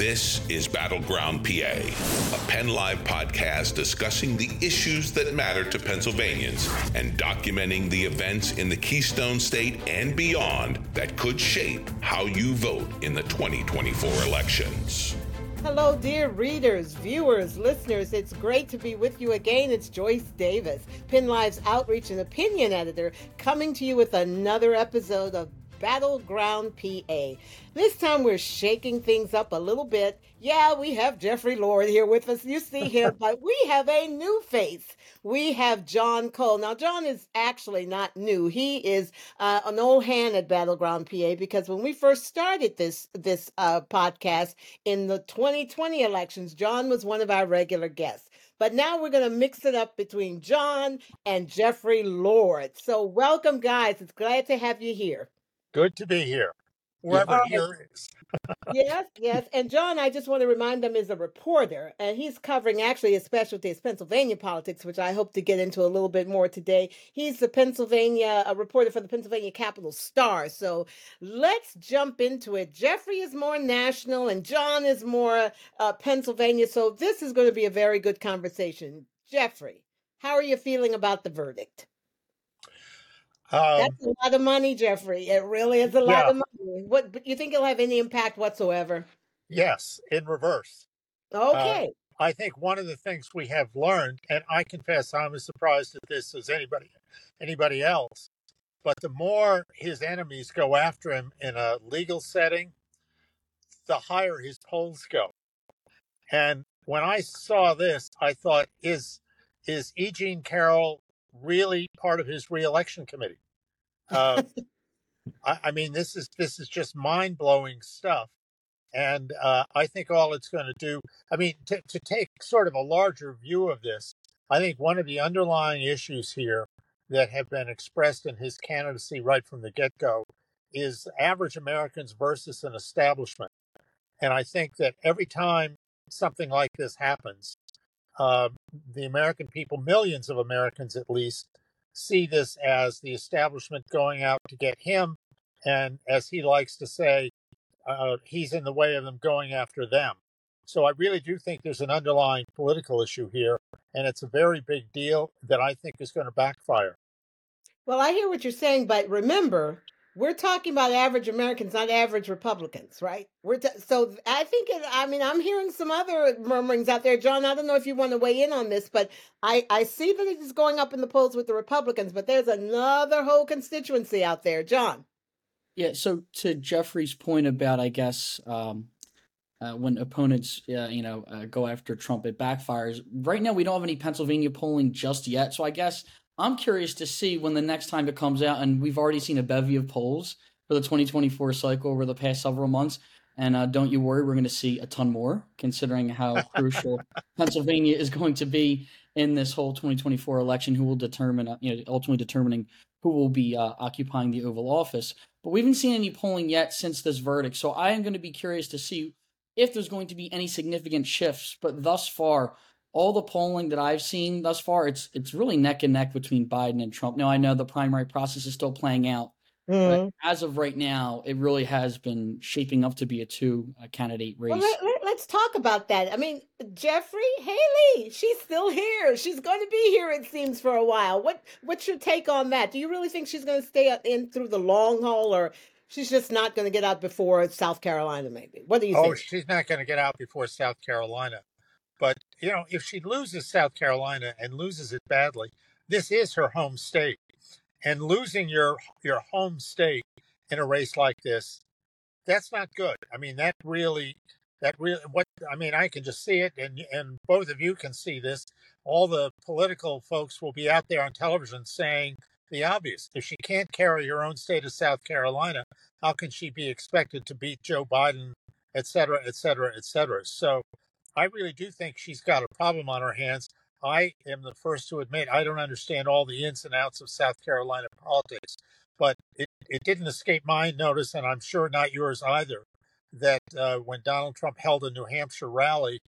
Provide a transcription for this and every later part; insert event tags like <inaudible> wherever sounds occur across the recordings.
This is Battleground PA, a PennLive podcast discussing the issues that matter to Pennsylvanians and documenting the events in the Keystone State and beyond that could shape how you vote in the 2024 elections. Hello, dear readers, viewers, listeners. It's great to be with you again. It's Joyce Davis, PennLive's outreach and opinion editor, coming to you with another episode of Battleground PA. This time we're shaking things up a little bit. Yeah, we have Jeffrey Lord here with us. You see him, <laughs> but we have a new face. We have John Cole. Now, John is actually not new. He is uh, an old hand at Battleground PA because when we first started this this uh, podcast in the 2020 elections, John was one of our regular guests. But now we're going to mix it up between John and Jeffrey Lord. So, welcome, guys. It's glad to have you here. Good to be here, wherever All right. here is. <laughs> Yes, yes. And John, I just want to remind them, is a reporter, and he's covering actually his specialty is Pennsylvania politics, which I hope to get into a little bit more today. He's the Pennsylvania a reporter for the Pennsylvania Capital Star. So let's jump into it. Jeffrey is more national, and John is more uh, Pennsylvania. So this is going to be a very good conversation. Jeffrey, how are you feeling about the verdict? Um, That's a lot of money, Jeffrey. It really is a lot yeah, of money. What? But you think it'll have any impact whatsoever? yes, in reverse. Uh, Okay. I think one of the things we have learned, and I confess I'm as surprised at this as anybody anybody else, but the more his enemies go after him in a legal setting, the higher his polls go. And when I saw this, I thought, is is E. Jean Carroll really part of his reelection committee? Uh, <laughs> I, I mean, this is this is just mind blowing stuff, and uh, I think all it's going to do. I mean, to, to take sort of a larger view of this, I think one of the underlying issues here that have been expressed in his candidacy right from the get go is average Americans versus an establishment, and I think that every time something like this happens, uh, the American people, millions of Americans at least, see this as the establishment going out to get him. And as he likes to say, uh, he's in the way of them going after them. So I really do think there's an underlying political issue here. And it's a very big deal that I think is going to backfire. Well, I hear what you're saying, but remember, we're talking about average Americans, not average Republicans, right? We're t- so I think it, I mean I'm hearing some other murmurings out there, John. I don't know if you want to weigh in on this, but I I see that it is going up in the polls with the Republicans, but there's another whole constituency out there, John. Yeah, so to Jeffrey's point about, I guess, um, uh, when opponents, uh, you know, uh, go after Trump, it backfires. Right now, we don't have any Pennsylvania polling just yet, so I guess I'm curious to see when the next time it comes out, and we've already seen a bevy of polls for the 2024 cycle over the past several months. And uh, don't you worry, we're going to see a ton more, considering how <laughs> crucial Pennsylvania is going to be in this whole 2024 election. Who will determine, uh, you know, ultimately determining who will be uh, occupying the Oval Office. But we haven't seen any polling yet since this verdict, so I am going to be curious to see if there's going to be any significant shifts. But thus far, all the polling that I've seen thus far, it's it's really neck and neck between Biden and Trump. Now I know the primary process is still playing out, but Mhm. as of right now, it really has been shaping up to be a two uh, candidate Well, race. let, let, let's talk about that. I mean, Jeffrey Haley, she's still here. She's going to be here, it seems, for a while. What What's your take on that? Do you really think she's going to stay in through the long haul, or she's just not going to get out before South Carolina? Maybe. What do you think? Oh, think? she's not going to get out before South Carolina. But, you know, if she loses South Carolina and loses it badly, this is her home state. And losing your your home state in a race like this, that's not good. I mean, that really that really what I mean, I can just see it and and both of you can see this. All the political folks will be out there on television saying the obvious. If she can't carry her own state of South Carolina, how can she be expected to beat Joe Biden, et cetera, et cetera, et cetera? So I really do think she's got a problem on her hands. I am the first to admit I don't understand all the ins and outs of South Carolina politics, but it, it didn't escape my notice, and I'm sure not yours either, that uh, when Donald Trump held a New Hampshire rally,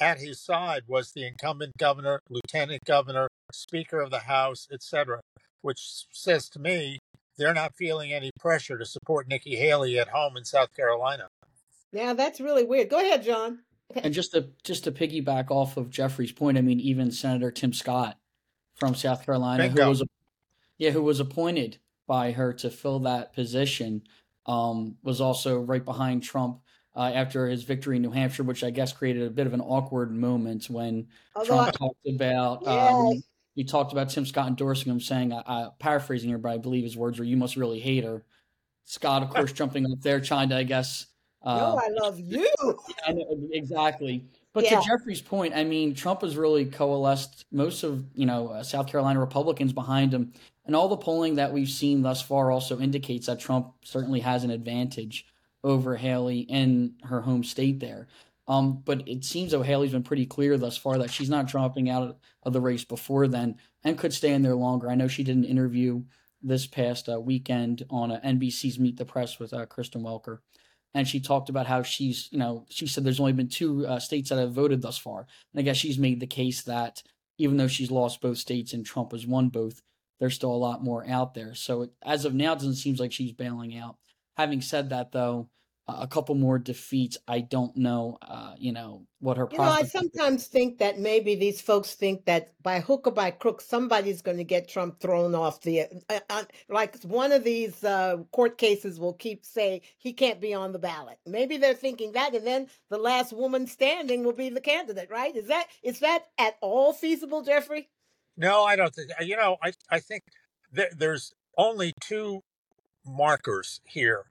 at his side was the incumbent governor, lieutenant governor, speaker of the House, etc., which says to me they're not feeling any pressure to support Nikki Haley at home in South Carolina. Yeah, that's really weird. Go ahead, John. And just to just to piggyback off of Jeffrey's point, I mean, even Senator Tim Scott from South Carolina, Bingo. who was yeah, who was appointed by her to fill that position, um, was also right behind Trump uh, after his victory in New Hampshire, which I guess created a bit of an awkward moment when Although I- Trump talked about Yeah. um, he talked about Tim Scott endorsing him, saying, I, I, paraphrasing here, but I believe his words were, "You must really hate her." Scott, of course, jumping up there, trying to, I guess. Uh, no, I love <laughs> you. I know, exactly. But Yeah. to Jeffrey's point, I mean, Trump has really coalesced most of you know uh, South Carolina Republicans behind him, and all the polling that we've seen thus far also indicates that Trump certainly has an advantage over Haley in her home state there. Um, but it seems though Haley's been pretty clear thus far that she's not dropping out of the race before then and could stay in there longer. I know she did an interview this past uh, weekend on uh, NBC's Meet the Press with uh, Kristen Welker and she talked about how she's, you know, she said there's only been two uh, states that have voted thus far. And I guess she's made the case that even though she's lost both states and Trump has won both, there's still a lot more out there. So it, as of now, it doesn't seem like she's bailing out. Having said that, though, a couple more defeats, I don't know, uh, you know, what her You know, I prospects. sometimes think that maybe these folks think that by hook or by crook, somebody's going to get Trump thrown off the. Uh, uh, like one of these uh, court cases will keep say he can't be on the ballot. Maybe they're thinking that, and then the last woman standing will be the candidate. Right? Is that is that at all feasible, Jeffrey? No, I don't think. You know, I I think there, there's only two markers here.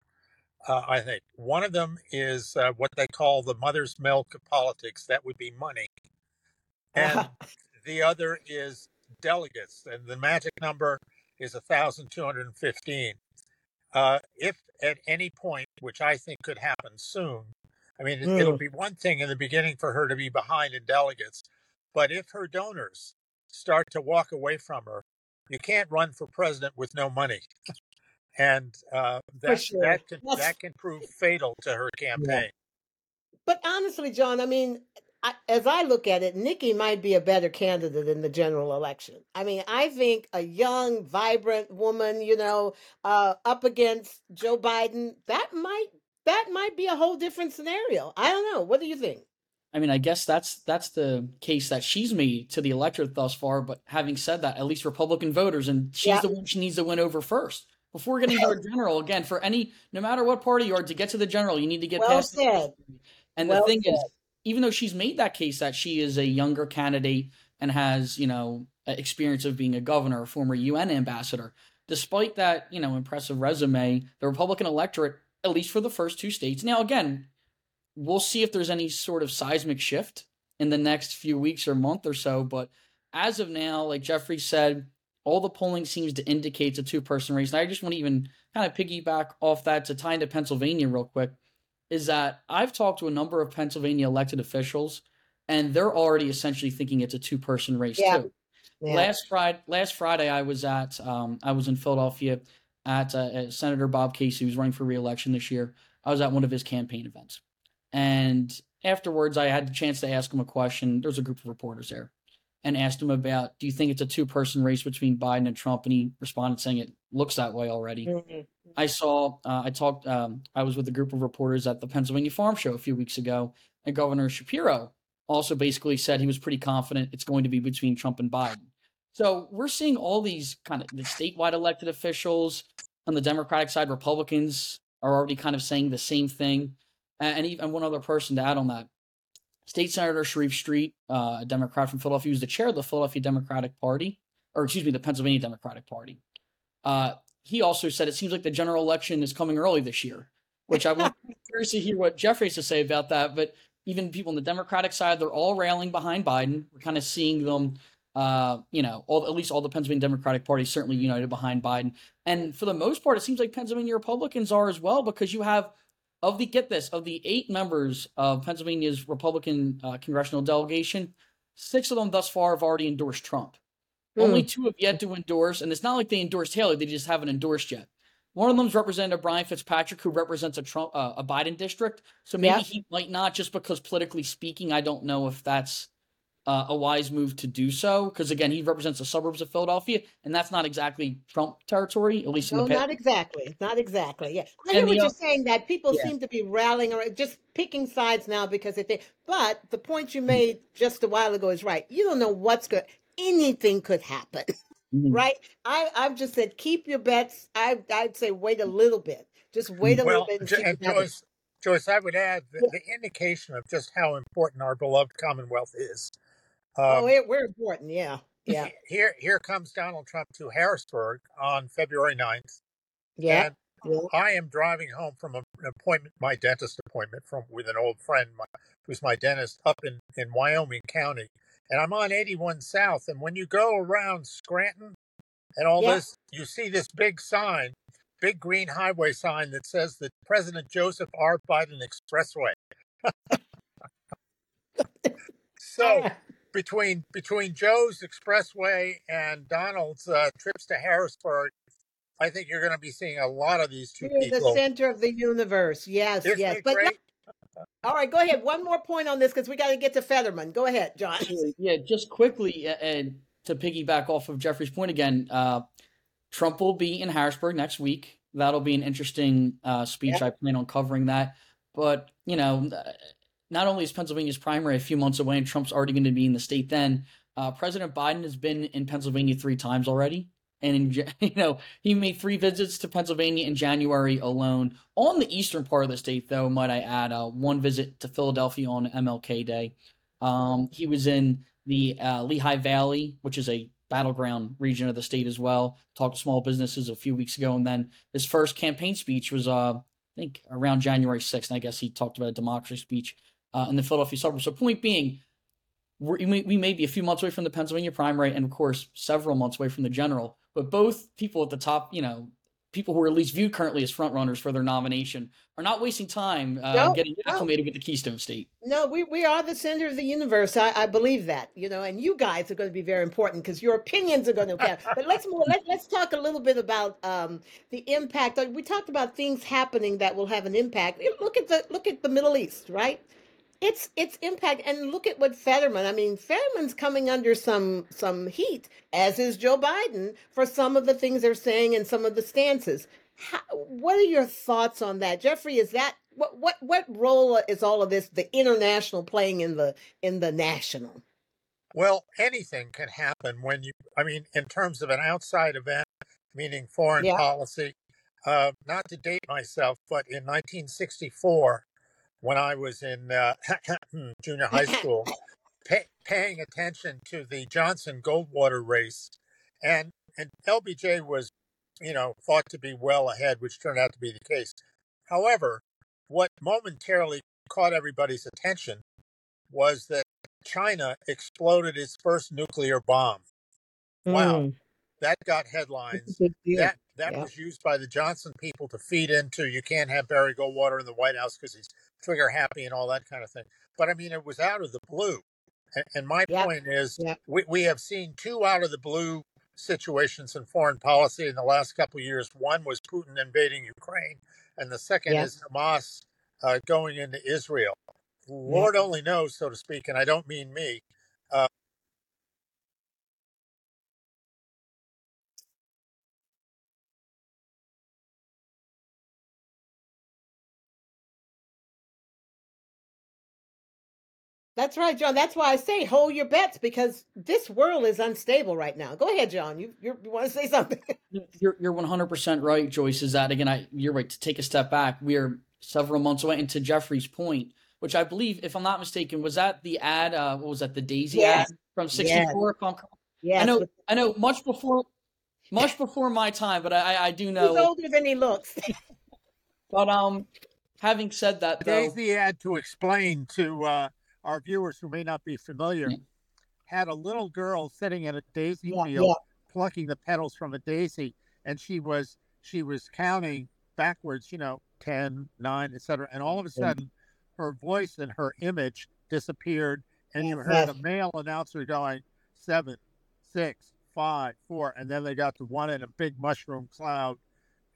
Uh, I think one of them is uh, what they call the mother's milk of politics. That would be money, and <laughs> the other is delegates, and the magic number is thousand two hundred and fifteen. Uh, if at any point, which I think could happen soon, I mean, it, it'll Mm. be one thing in the beginning for her to be behind in delegates, but if her donors start to walk away from her, you can't run for president with no money, and uh, that sure. that can That's- that can prove fatal to her campaign. But honestly, John, I mean, I, as I look at it, Nikki might be a better candidate in the general election. I mean, I think a young, vibrant woman, you know, uh, up against Joe Biden, that might that might be a whole different scenario. I don't know. What do you think? I mean, I guess that's that's the case that she's made to the electorate thus far. But having said that, at least Republican voters, and she's Yeah. the one she needs to win over first before getting to a general. Again, for any, no matter what party you are, to get to the general, you need to get Well past. said. And Well the thing is, even though she's made that case that she is a younger candidate and has, you know, experience of being a governor, a former UN ambassador, despite that, you know, impressive resume, the Republican electorate, at least for the first two states. Now, again, we'll see if there's any sort of seismic shift in the next few weeks or month or so. But as of now, like Jeffrey said, all the polling seems to indicate it's a two person race. And I just want to even kind of piggyback off that to tie into Pennsylvania real quick is that I've talked to a number of Pennsylvania elected officials, and they're already essentially thinking it's a two person race Yeah. too. Yeah. Last Friday, last Friday, I was at um, I was in Philadelphia at uh, uh, Senator Bob Casey, who's running for reelection this year. I was at one of his campaign events, and afterwards, I had the chance to ask him a question. There's a group of reporters there, and asked him about, "Do you think it's a two person race between Biden and Trump?" And he responded saying, "It looks that way already." Mhm. I saw, uh, I talked, um, I was with a group of reporters at the Pennsylvania Farm Show a few weeks ago, and Governor Shapiro also basically said he was pretty confident it's going to be between Trump and Biden. So we're seeing all these kind of the statewide elected officials on the Democratic side, Republicans are already kind of saying the same thing. And even one other person to add on that, State Senator Sharif Street, uh, a Democrat from Philadelphia, who's the chair of the Philadelphia Democratic Party, or excuse me, the Pennsylvania Democratic Party. Uh, he also said it seems like the general election is coming early this year, which I was <laughs> curious to hear what Jeff has to say about that. But even people on the Democratic side, they're all railing behind Biden. We're kind of seeing them, uh, you know, all, at least all the Pennsylvania Democratic Party certainly united behind Biden. And for the most part, it seems like Pennsylvania Republicans are as well because you have of the get this of the eight members of Pennsylvania's Republican uh, congressional delegation, six of them thus far have already endorsed Trump. Only two have yet to endorse, and it's not like they endorsed Haley; they just haven't endorsed yet. One of them is Representative Brian Fitzpatrick, who represents a Trump, uh, a Biden district. So maybe Yeah. he might not, just because politically speaking, I don't know if that's uh, a wise move to do so because again he represents the suburbs of Philadelphia and that's not exactly Trump territory at least no, in the past. not exactly, not exactly. Yeah, I hear And what the, you're uh, saying. That people yeah. seem to be rallying around, just picking sides now because they think. But the point you made just a while ago is right. You don't know what's good. Anything could happen, Mhm. right? I I've just said keep your bets. I I'd say wait a little bit. Just wait a little Well, bit and Jo- see and happens. Joyce, Joyce, I would add the, Yeah. the indication of just how important our beloved Commonwealth is. Oh, Um, it, we're important. Yeah, yeah, here, here comes Donald Trump to Harrisburg on February 9th, yeah. I am driving home from an appointment, my dentist appointment, from with an old friend, my, who's my dentist up in in Wyoming County, and I'm on 81 South, and when you go around Scranton and all Yeah. this, you see this big sign, big green highway sign that says the President Joseph R. Biden Expressway. <laughs> <laughs> so between between Joe's Expressway and Donald's uh, trips to Harrisburg, I think you're going to be seeing a lot of these two We're the center of the universe. Yes, Isn't yes. But great? all right, go ahead. One more point on this because we got to get to Fetterman. Go ahead, John. Yeah, just quickly, and to piggyback off of Jeffrey's point again, uh, Trump will be in Harrisburg next week. That'll be an interesting uh, speech. Yeah. I plan on covering that. But, you know, uh, not only is Pennsylvania's primary a few months away and Trump's already going to be in the state then, uh, President Biden has been in Pennsylvania three times already. And, in, <laughs> you know, he made three visits to Pennsylvania in January alone. On the eastern part of the state, though, might I add, uh, one visit to Philadelphia on MLK Day. Um, he was in the uh, Lehigh Valley, which is a battleground region of the state as well. Talked to small businesses a few weeks ago, and then his first campaign speech was, uh, I think, around January sixth. And I guess he talked about a democracy speech uh, in the Philadelphia suburbs. So, point being, we're, we may- we may be a few months away from the Pennsylvania primary, and of course, several months away from the general. But both people at the top, you know, people who are at least viewed currently as front runners for their nomination, are not wasting time uh, No, getting no. acclimated with the Keystone State. No, we, we are the center of the universe. I, I believe that, you know, and you guys are going to be very important because your opinions are going to count. But let's more, let, let's talk a little bit about um, the impact. We talked about things happening that will have an impact. Look at the look at the Middle East, right? It's its impact, and look at what Fetterman. I mean, Fetterman's coming under some some heat, as is Joe Biden, for some of the things they're saying and some of the stances. How, what are your thoughts on that, Jeffrey? Is that what what what role is all of this, the international playing in the in the national? Well, anything can happen when you, I mean, in terms of an outside event, meaning foreign Yeah. policy. Uh, not to date myself, but in 1964, when I was in uh, <clears throat> junior high <laughs> school, pay, paying attention to the Johnson Goldwater race, and and LBJ was, you know, thought to be well ahead, which turned out to be the case. However, what momentarily caught everybody's attention was that China exploded its first nuclear bomb. Wow, Mm, that got headlines. That that Yeah. was used by the Johnson people to feed into you can't have Barry Goldwater in the White House because he's trigger happy and all that kind of thing. But I mean, it was out of the blue. And, and my Yep. point is, Yep. we, we have seen two out of the blue situations in foreign policy in the last couple of years. One was Putin invading Ukraine, and the second Yep. is Hamas uh, going into Israel. Lord only knows, so to speak, and I don't mean me. Uh, That's right, John. That's why I say hold your bets because this world is unstable right now. Go ahead, John. You you, you want to say something? <laughs> You're you're 100% right, Joyce. Is that again? I you're right. To take a step back, we are several months away. And to Jeffrey's point, which I believe, if I'm not mistaken, was that the ad? Uh, what was that? The Daisy Yes. ad from '64. If I'm I know, I know, much before, much before my time, but I I do He's know. older than he looks. <laughs> But um, having said that, though, Daisy ad to explain to uh, our viewers who may not be familiar, had a little girl sitting at a daisy Yeah, field yeah. plucking the petals from a daisy, and she was she was counting backwards, you know, 10, 9, etc. And all of a sudden, her voice and her image disappeared, and you heard a male announcer going seven, six, five, four, and then they got to one in a big mushroom cloud,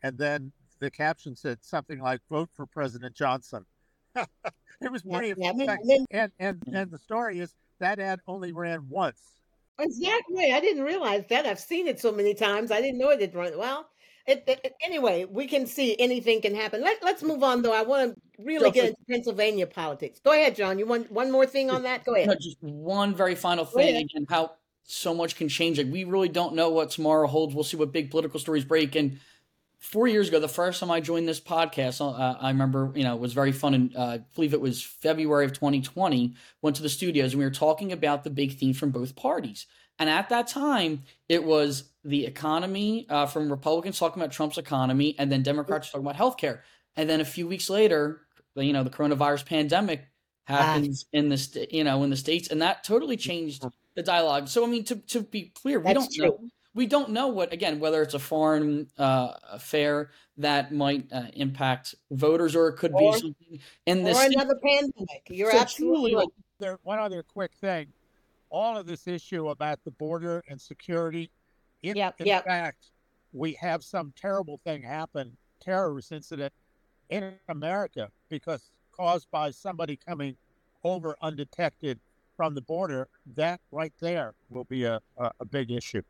and then the caption said something like "Vote for President Johnson." <laughs> it was Yeah, pretty yeah. And then, and then And and and the story is that ad only ran once. Exactly. I didn't realize that. I've seen it so many times. I didn't know it had run. Well, it, it, anyway, we can see anything can happen. Let, let's move on, though. I want to really get into Pennsylvania politics. Go ahead, John. You want one more thing on that? Go ahead. No, just one very final thing again. How so much can change. Like we really don't know what tomorrow holds. We'll see what big political stories break. And four years ago, the first time I joined this podcast, uh, I remember, you know, it was very fun. And uh, I believe it was February of 2020, went to the studios and we were talking about the big theme from both parties. And at that time, it was the economy uh, from Republicans talking about Trump's economy, and then Democrats talking about healthcare. And then a few weeks later, you know, the coronavirus pandemic happens in the you know in the states, and that totally changed the dialogue. So I mean, to to be clear, we That's don't true. know we don't know what again whether it's a foreign uh, affair that might uh, impact voters or it could or, be something in this or another pandemic. You're so absolutely right. There, one other quick thing: all of this issue about the border and security. In, yep, in yep. fact, we have some terrible thing happen, terrorist incident in America because caused by somebody coming over undetected from the border. That right there will be a, a, a big issue.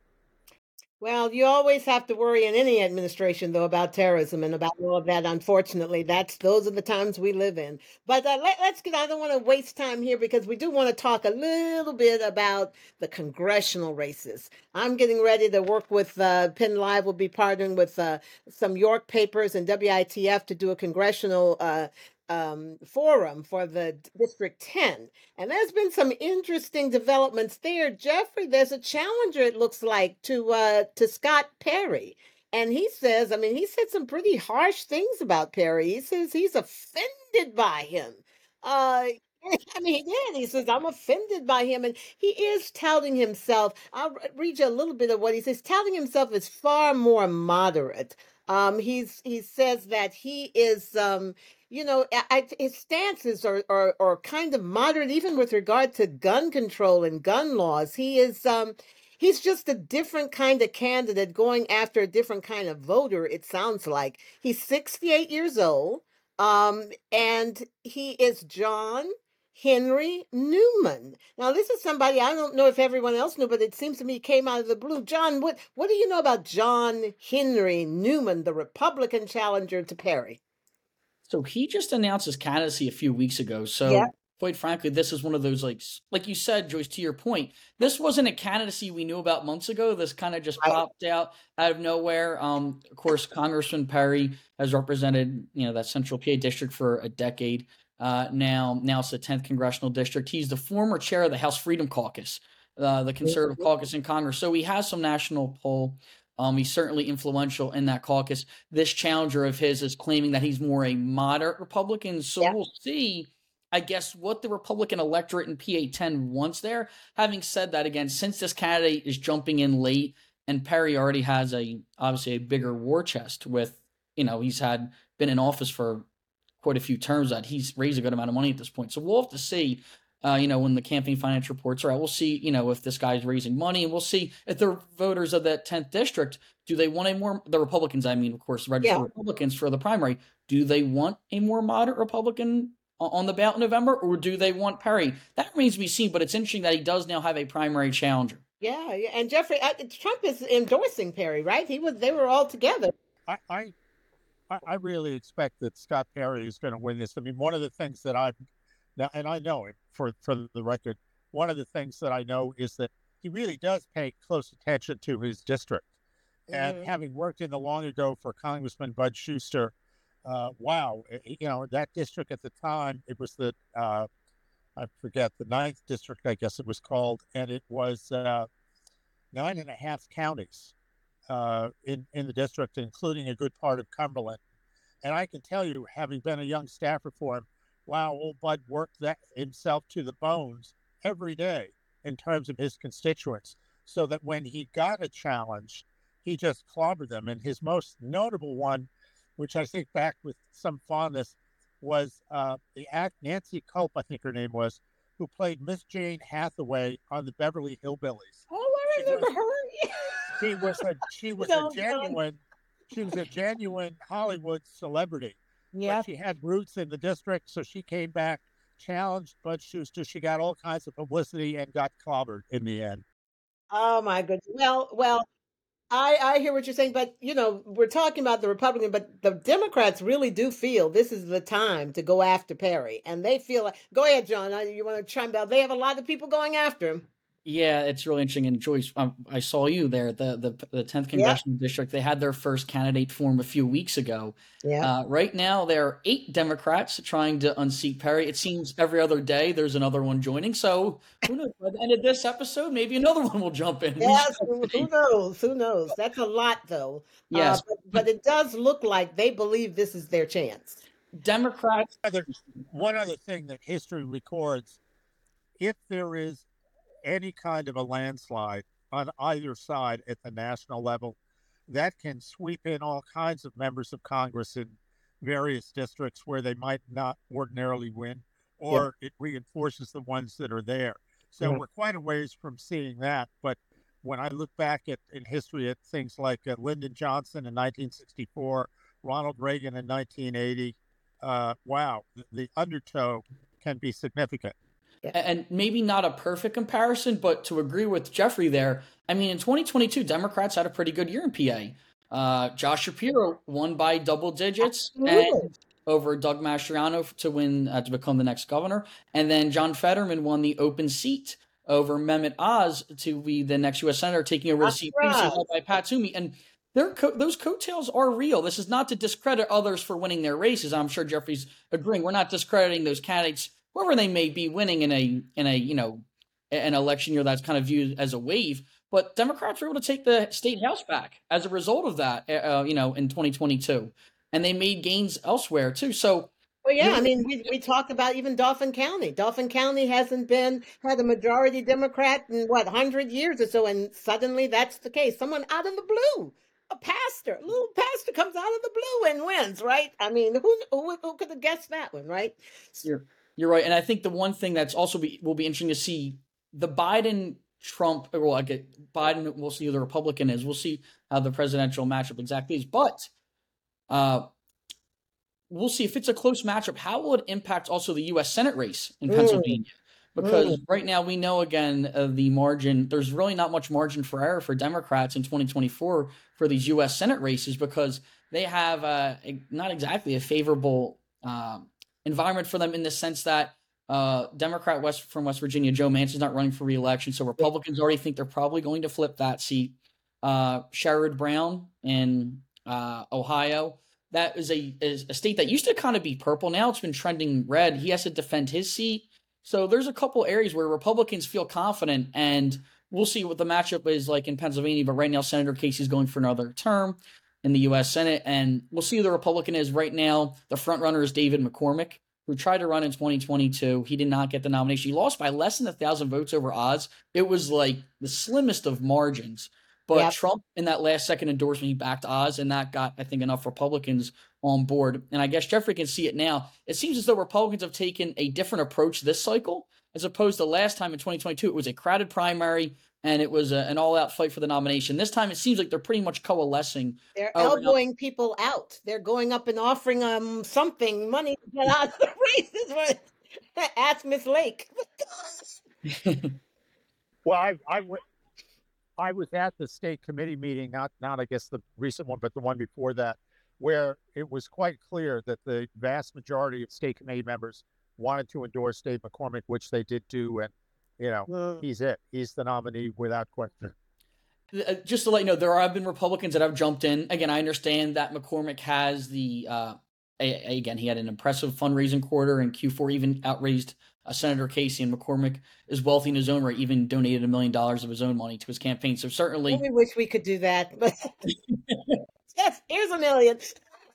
Well, you always have to worry in any administration, though, about terrorism and about all of that. Unfortunately, that's those are the times we live in. But uh, let, us get. I don't want to waste time here because we do want to talk a little bit about the congressional races. I'm getting ready to work with uh, PennLive. Will be partnering with uh, some York papers and WITF to do a congressional uh, um, forum for the District 10. And there's been some interesting developments there. Jeffrey, there's a challenger, it looks like, to uh, to Scott Perry. And he says, I mean, he said some pretty harsh things about Perry. He says he's offended by him. Uh, <laughs> I mean, he did. He says, I'm offended by him. And he is touting himself. I'll read you a little bit of what he says, touting himself is far more moderate. Um, he's he says that he is um, you know, I, his stances are, are, are kind of moderate, even with regard to gun control and gun laws. He is, um, he's just a different kind of candidate going after a different kind of voter. It sounds like he's 68 years old, um, and he is John Henry Newman. Now, this is somebody I don't know if everyone else knew, but it seems to me came out of the blue. John, what what do you know about John Henry Newman, the Republican challenger to Perry? So he just announced his candidacy a few weeks ago. So quite frankly, this is one of those like like you said, Joyce, to your point, this wasn't a candidacy we knew about months ago. This kind of just popped out out of nowhere. Um, of course, Congressman Perry has represented, you know, that central PA district for a decade. Uh, now, now it's the 10th congressional district. He's the former chair of the House Freedom Caucus, uh, the conservative mm-hmm. caucus in Congress. So he has some national pull. Um, he's certainly influential in that caucus. This challenger of his is claiming that he's more a moderate Republican. So yeah. we'll see, I guess, what the Republican electorate in PA 10 wants there. Having said that, again, since this candidate is jumping in late and Perry already has a obviously a bigger war chest with, you know, he's had been in office for quite a few terms that he's raised a good amount of money at this point. So we'll have to see uh, you know, when the campaign finance reports are out. We'll see, you know, if this guy's raising money, and we'll see if the voters of that 10th district do they want a more the Republicans, I mean, of course, registered yeah. Republicans for the primary. Do they want a more moderate Republican on the ballot in November, or do they want Perry? That remains to be seen. But it's interesting that he does now have a primary challenger. Yeah, yeah. and Jeffrey I, Trump is endorsing Perry, right? He was they were all together. I, I I really expect that Scott Perry is going to win this. I mean, one of the things that I've now, and I know it for for the record. One of the things that I know is that he really does pay close attention to his district. And mm-hmm. having worked in the long ago for Congressman Bud Shuster, uh, wow, it, eh, you know that district at the time it was the uh, I forget the ninth district, I guess it was called, and it was uh, nine and a half counties uh, in in the district, including a good part of Cumberland. And I can tell you, having been a young staffer for him, wow, old Bud worked that himself to the bones every day in terms of his constituents, so that when he got a challenge, he just clobbered them. And his most notable one, which I think back with some fondness, was uh, the act Nancy Kulp, I think her name was, who played Miss Jane Hathaway on the Beverly Hillbillies. Oh, I remember her. <laughs> she was a she <laughs> was a genuine she was a genuine Hollywood celebrity. Yeah. She had roots in the district, so she came back challenged Bud Shuster. She got all kinds of publicity and got clobbered in the end. Oh my goodness. Well, well, I, I hear what you're saying, but you know, we're talking about the Republican, but the Democrats really do feel this is the time to go after Perry. And they feel like, go ahead, John. You want to chime in? They have a lot of people going after him. Yeah, it's really interesting. And Joyce, um, I saw you there. The the the tenth congressional yeah. district. They had their first candidate form a few weeks ago. Yeah. Uh, right now, there are eight Democrats trying to unseat Perry. It seems every other day there's another one joining. So who knows? By the end of this episode, maybe another <laughs> one will jump in. Yes. <laughs> who knows? Who knows? That's a lot, though. Uh, yes. Uh, but, but it does look like they believe this is their chance. Democrats. One other thing that history records: if there is any kind of a landslide on either side at the national level, that can sweep in all kinds of members of Congress in various districts where they might not ordinarily win, or yeah. it reinforces the ones that are there. So yeah. we're quite a ways from seeing that. But when I look back at in history at things like uh, Lyndon Johnson in 1964, Ronald Reagan in 1980, uh, wow, the, the undertow can be significant. Yeah. And maybe not a perfect comparison, but to agree with Jeffrey there, I mean, in 2022, Democrats had a pretty good year in PA. Uh, Josh Shapiro won by double digits and over Doug Mastriano to win uh, to become the next governor, and then John Fetterman won the open seat over Mehmet Oz to be the next U.S. senator, taking over That's the seat right. by Pat Toomey. And their co- those coattails are real. This is not to discredit others for winning their races. I'm sure Jeffrey's agreeing. We're not discrediting those candidates whoever they may be winning in a in a you know an election year that's kind of viewed as a wave. But Democrats were able to take the state house back as a result of that, uh, uh you know, in 2022, and they made gains elsewhere too. So. Well, yeah, I mean, we, we talk about even Dauphin County. Dauphin County hasn't been had a majority Democrat in what hundred years or so, and suddenly that's the case. Someone out of the blue, a pastor, a little pastor comes out of the blue and wins, right? I mean, who who, who could have guessed that one, right? You're you're right, and I think the one thing that's also be, will be interesting to see the Biden Trump. Well, I get Biden. We'll see who the Republican is. We'll see how the presidential matchup exactly is. But uh, we'll see if it's a close matchup. How will it impact also the U.S. Senate race in mm. Pennsylvania? Because mm. right now we know again uh, the margin. There's really not much margin for error for Democrats in 2024 for these U.S. Senate races because they have uh, not exactly a favorable um, environment for them in the sense that uh, Democrat West from West Virginia, Joe Manchin's not running for reelection, so Republicans already think they're probably going to flip that seat. Uh, Sherrod Brown in uh, Ohio, that is a is a state that used to kind of be purple. Now it's been trending red. He has to defend his seat. So there's a couple areas where Republicans feel confident, and we'll see what the matchup is like in Pennsylvania. But right now, Senator Casey's going for another term in the U.S. Senate, and we'll see who the Republican is. Right now, the front runner is David McCormick, who tried to run in 2022. He did not get the nomination. He lost by less than a thousand votes over Oz. It was like the slimmest of margins. But yep. Trump, in that last second endorsement, he backed Oz, and that got, I think, enough Republicans on board. And I guess Jeffrey can see it now. It seems as though Republicans have taken a different approach this cycle, as opposed to last time in 2022. It was a crowded primary and it was a, an all-out fight for the nomination. This time, it seems like they're pretty much coalescing. They're elbowing people out. They're going up and offering them something, money to get out of the <laughs> races. Ask <laughs> Miss Lake. <laughs> well, I, I, I was at the state committee meeting, not not I guess the recent one, but the one before that, where it was quite clear that the vast majority of state committee members wanted to endorse Dave McCormick, which they did do, and you know, he's it. He's the nominee without question. Uh, just to let you know, there have been Republicans that have jumped in. Again, I understand that McCormick has the. Uh, a, again, he had an impressive fundraising quarter in Q4, even outraised uh, Senator Casey, and McCormick is wealthy in his own right, even donated a million dollars of his own money to his campaign. So certainly, we wish we could do that, but yes, <laughs> <laughs> here's a million.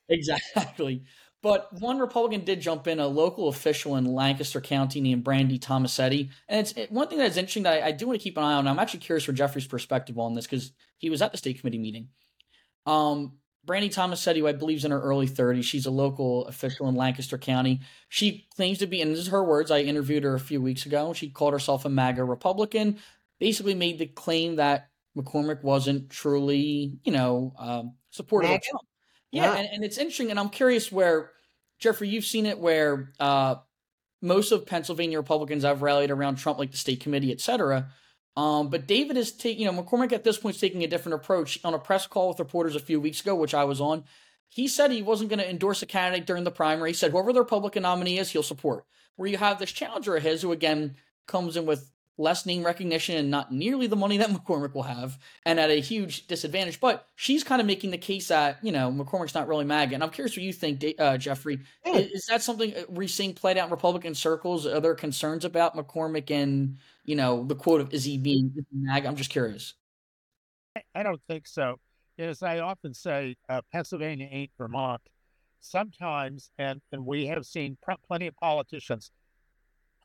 Exactly. But one Republican did jump in, a local official in Lancaster County named Brandy Tomasetti. And it's it, one thing that's interesting that I, I, do want to keep an eye on. I'm actually curious for Jeffrey's perspective on this because he was at the state committee meeting. Um, Brandy Tomasetti, who I believe is in her early 30s, she's a local official in Lancaster County. She claims to be, and this is her words, I interviewed her a few weeks ago. She called herself a MAGA Republican, basically made the claim that McCormick wasn't truly, you know, um, supportive MAGA? of Trump. Yeah, yeah. And, and, it's interesting, and I'm curious where Jeffrey, you've seen it where uh, most of Pennsylvania Republicans have rallied around Trump, like the state committee, et cetera. Um, but David is taking, you know, McCormick at this point is taking a different approach. On a press call with reporters a few weeks ago, which I was on, he said he wasn't going to endorse a candidate during the primary. He said whoever the Republican nominee is, he'll support. Where you have this challenger of his, who again comes in with less name recognition and not nearly the money that <laughs> McCormick will have, and at a huge disadvantage. But she's kind of making the case that you know McCormick's not really MAGA. And I'm curious what you think, uh, Jeffrey. Yeah. Is, is, that something uh, we're seeing played out in Republican circles? Are there concerns about McCormick and you know the quote of is he being MAGA? I'm just curious. I don't think so. As I often say, uh, Pennsylvania ain't Vermont. Sometimes, and and we have seen plenty of politicians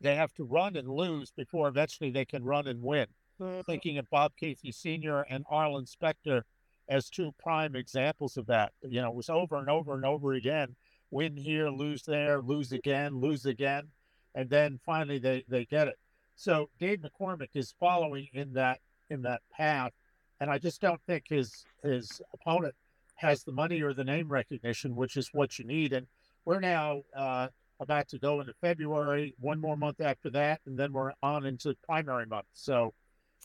they have to run and lose before eventually they can run and win. Mm-hmm. Thinking of Bob Casey Sr. and Arlen Specter as two prime examples of that. You know, it was over and over and over again. Win here, lose there, lose again, lose again, and then finally they, they get it. So Dave McCormick is following in that in that path, and I just don't think his his opponent has the money or the name recognition, which is what you need. And we're now uh, about to go into February, one more month after that, and then we're on into primary month. So,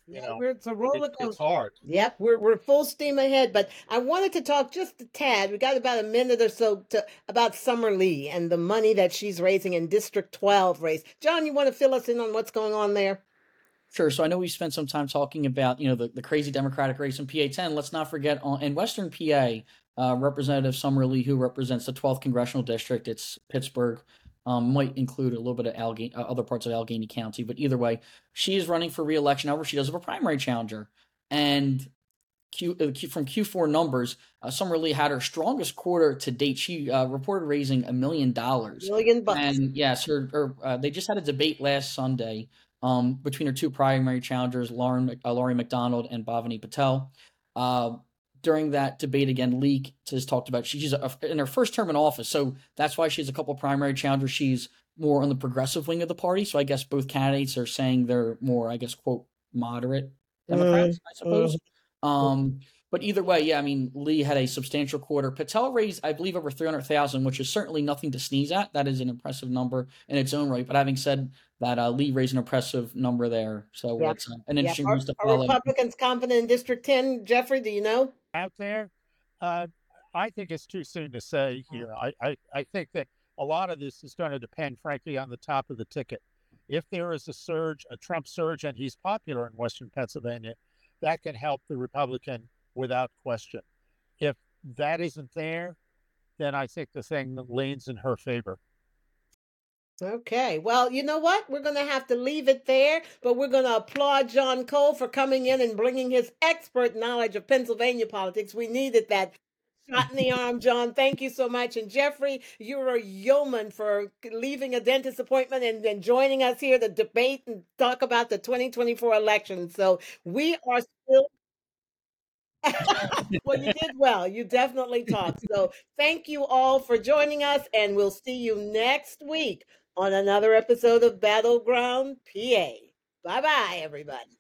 you yeah, know, it's a roller coaster. It, it's hard. Yep, we're we're full steam ahead. But I wanted to talk just a tad. We got about a minute or so to about Summer Lee and the money that she's raising in District 12 race. John, you want to fill us in on what's going on there? Sure. So I know we spent some time talking about you know the, the crazy Democratic race in PA 10. Let's not forget on in Western PA, uh, Representative Summer Lee, who represents the 12th congressional district, it's Pittsburgh, um, might include a little bit of Allegheny, uh, other parts of Allegheny County, but either way, she is running for reelection. However, she does have a primary challenger, and Q, uh, Q, from Q4 numbers, uh, Summer Lee had her strongest quarter to date. She uh, reported raising a million dollars. Million bucks. And yes, her, her uh, they just had a debate last Sunday um, between her two primary challengers, Lauren uh, Laurie MacDonald and Bhavini Patel. During that debate again, Lee has talked about she's a, in her first term in office, so that's why she has a couple primary challengers. She's more on the progressive wing of the party, so I guess both candidates are saying they're more, I guess, quote moderate Democrats, uh, I suppose. Uh, um, but either way, yeah, I mean, Lee had a substantial quarter. Patel raised, I believe, over three hundred thousand, which is certainly nothing to sneeze at. That is an impressive number in its own right. But having said that, uh, Lee raised an impressive number there, so yeah. it's uh, an interesting yeah. are, to follow. Are Republicans confident in District Ten, Jeffrey? Do you know? Out there. Uh, I think it's too soon to say here. I, I, I think that a lot of this is going to depend, frankly, on the top of the ticket. If there is a surge, a Trump surge, and he's popular in Western Pennsylvania, that can help the Republican without question. If that isn't there, then I think the thing leans in her favor. Okay. Well, you know what? We're going to have to leave it there, but we're going to applaud John Cole for coming in and bringing his expert knowledge of Pennsylvania politics. We needed that shot in the <laughs> arm, John. Thank you so much. And Jeffrey, you're a yeoman for leaving a dentist appointment and, then joining us here to debate and talk about the 2024 election. So we are still <laughs> well, you did well. You definitely talked. So thank you all for joining us, and we'll see you next week on another episode of Battleground PA. Bye bye, everybody.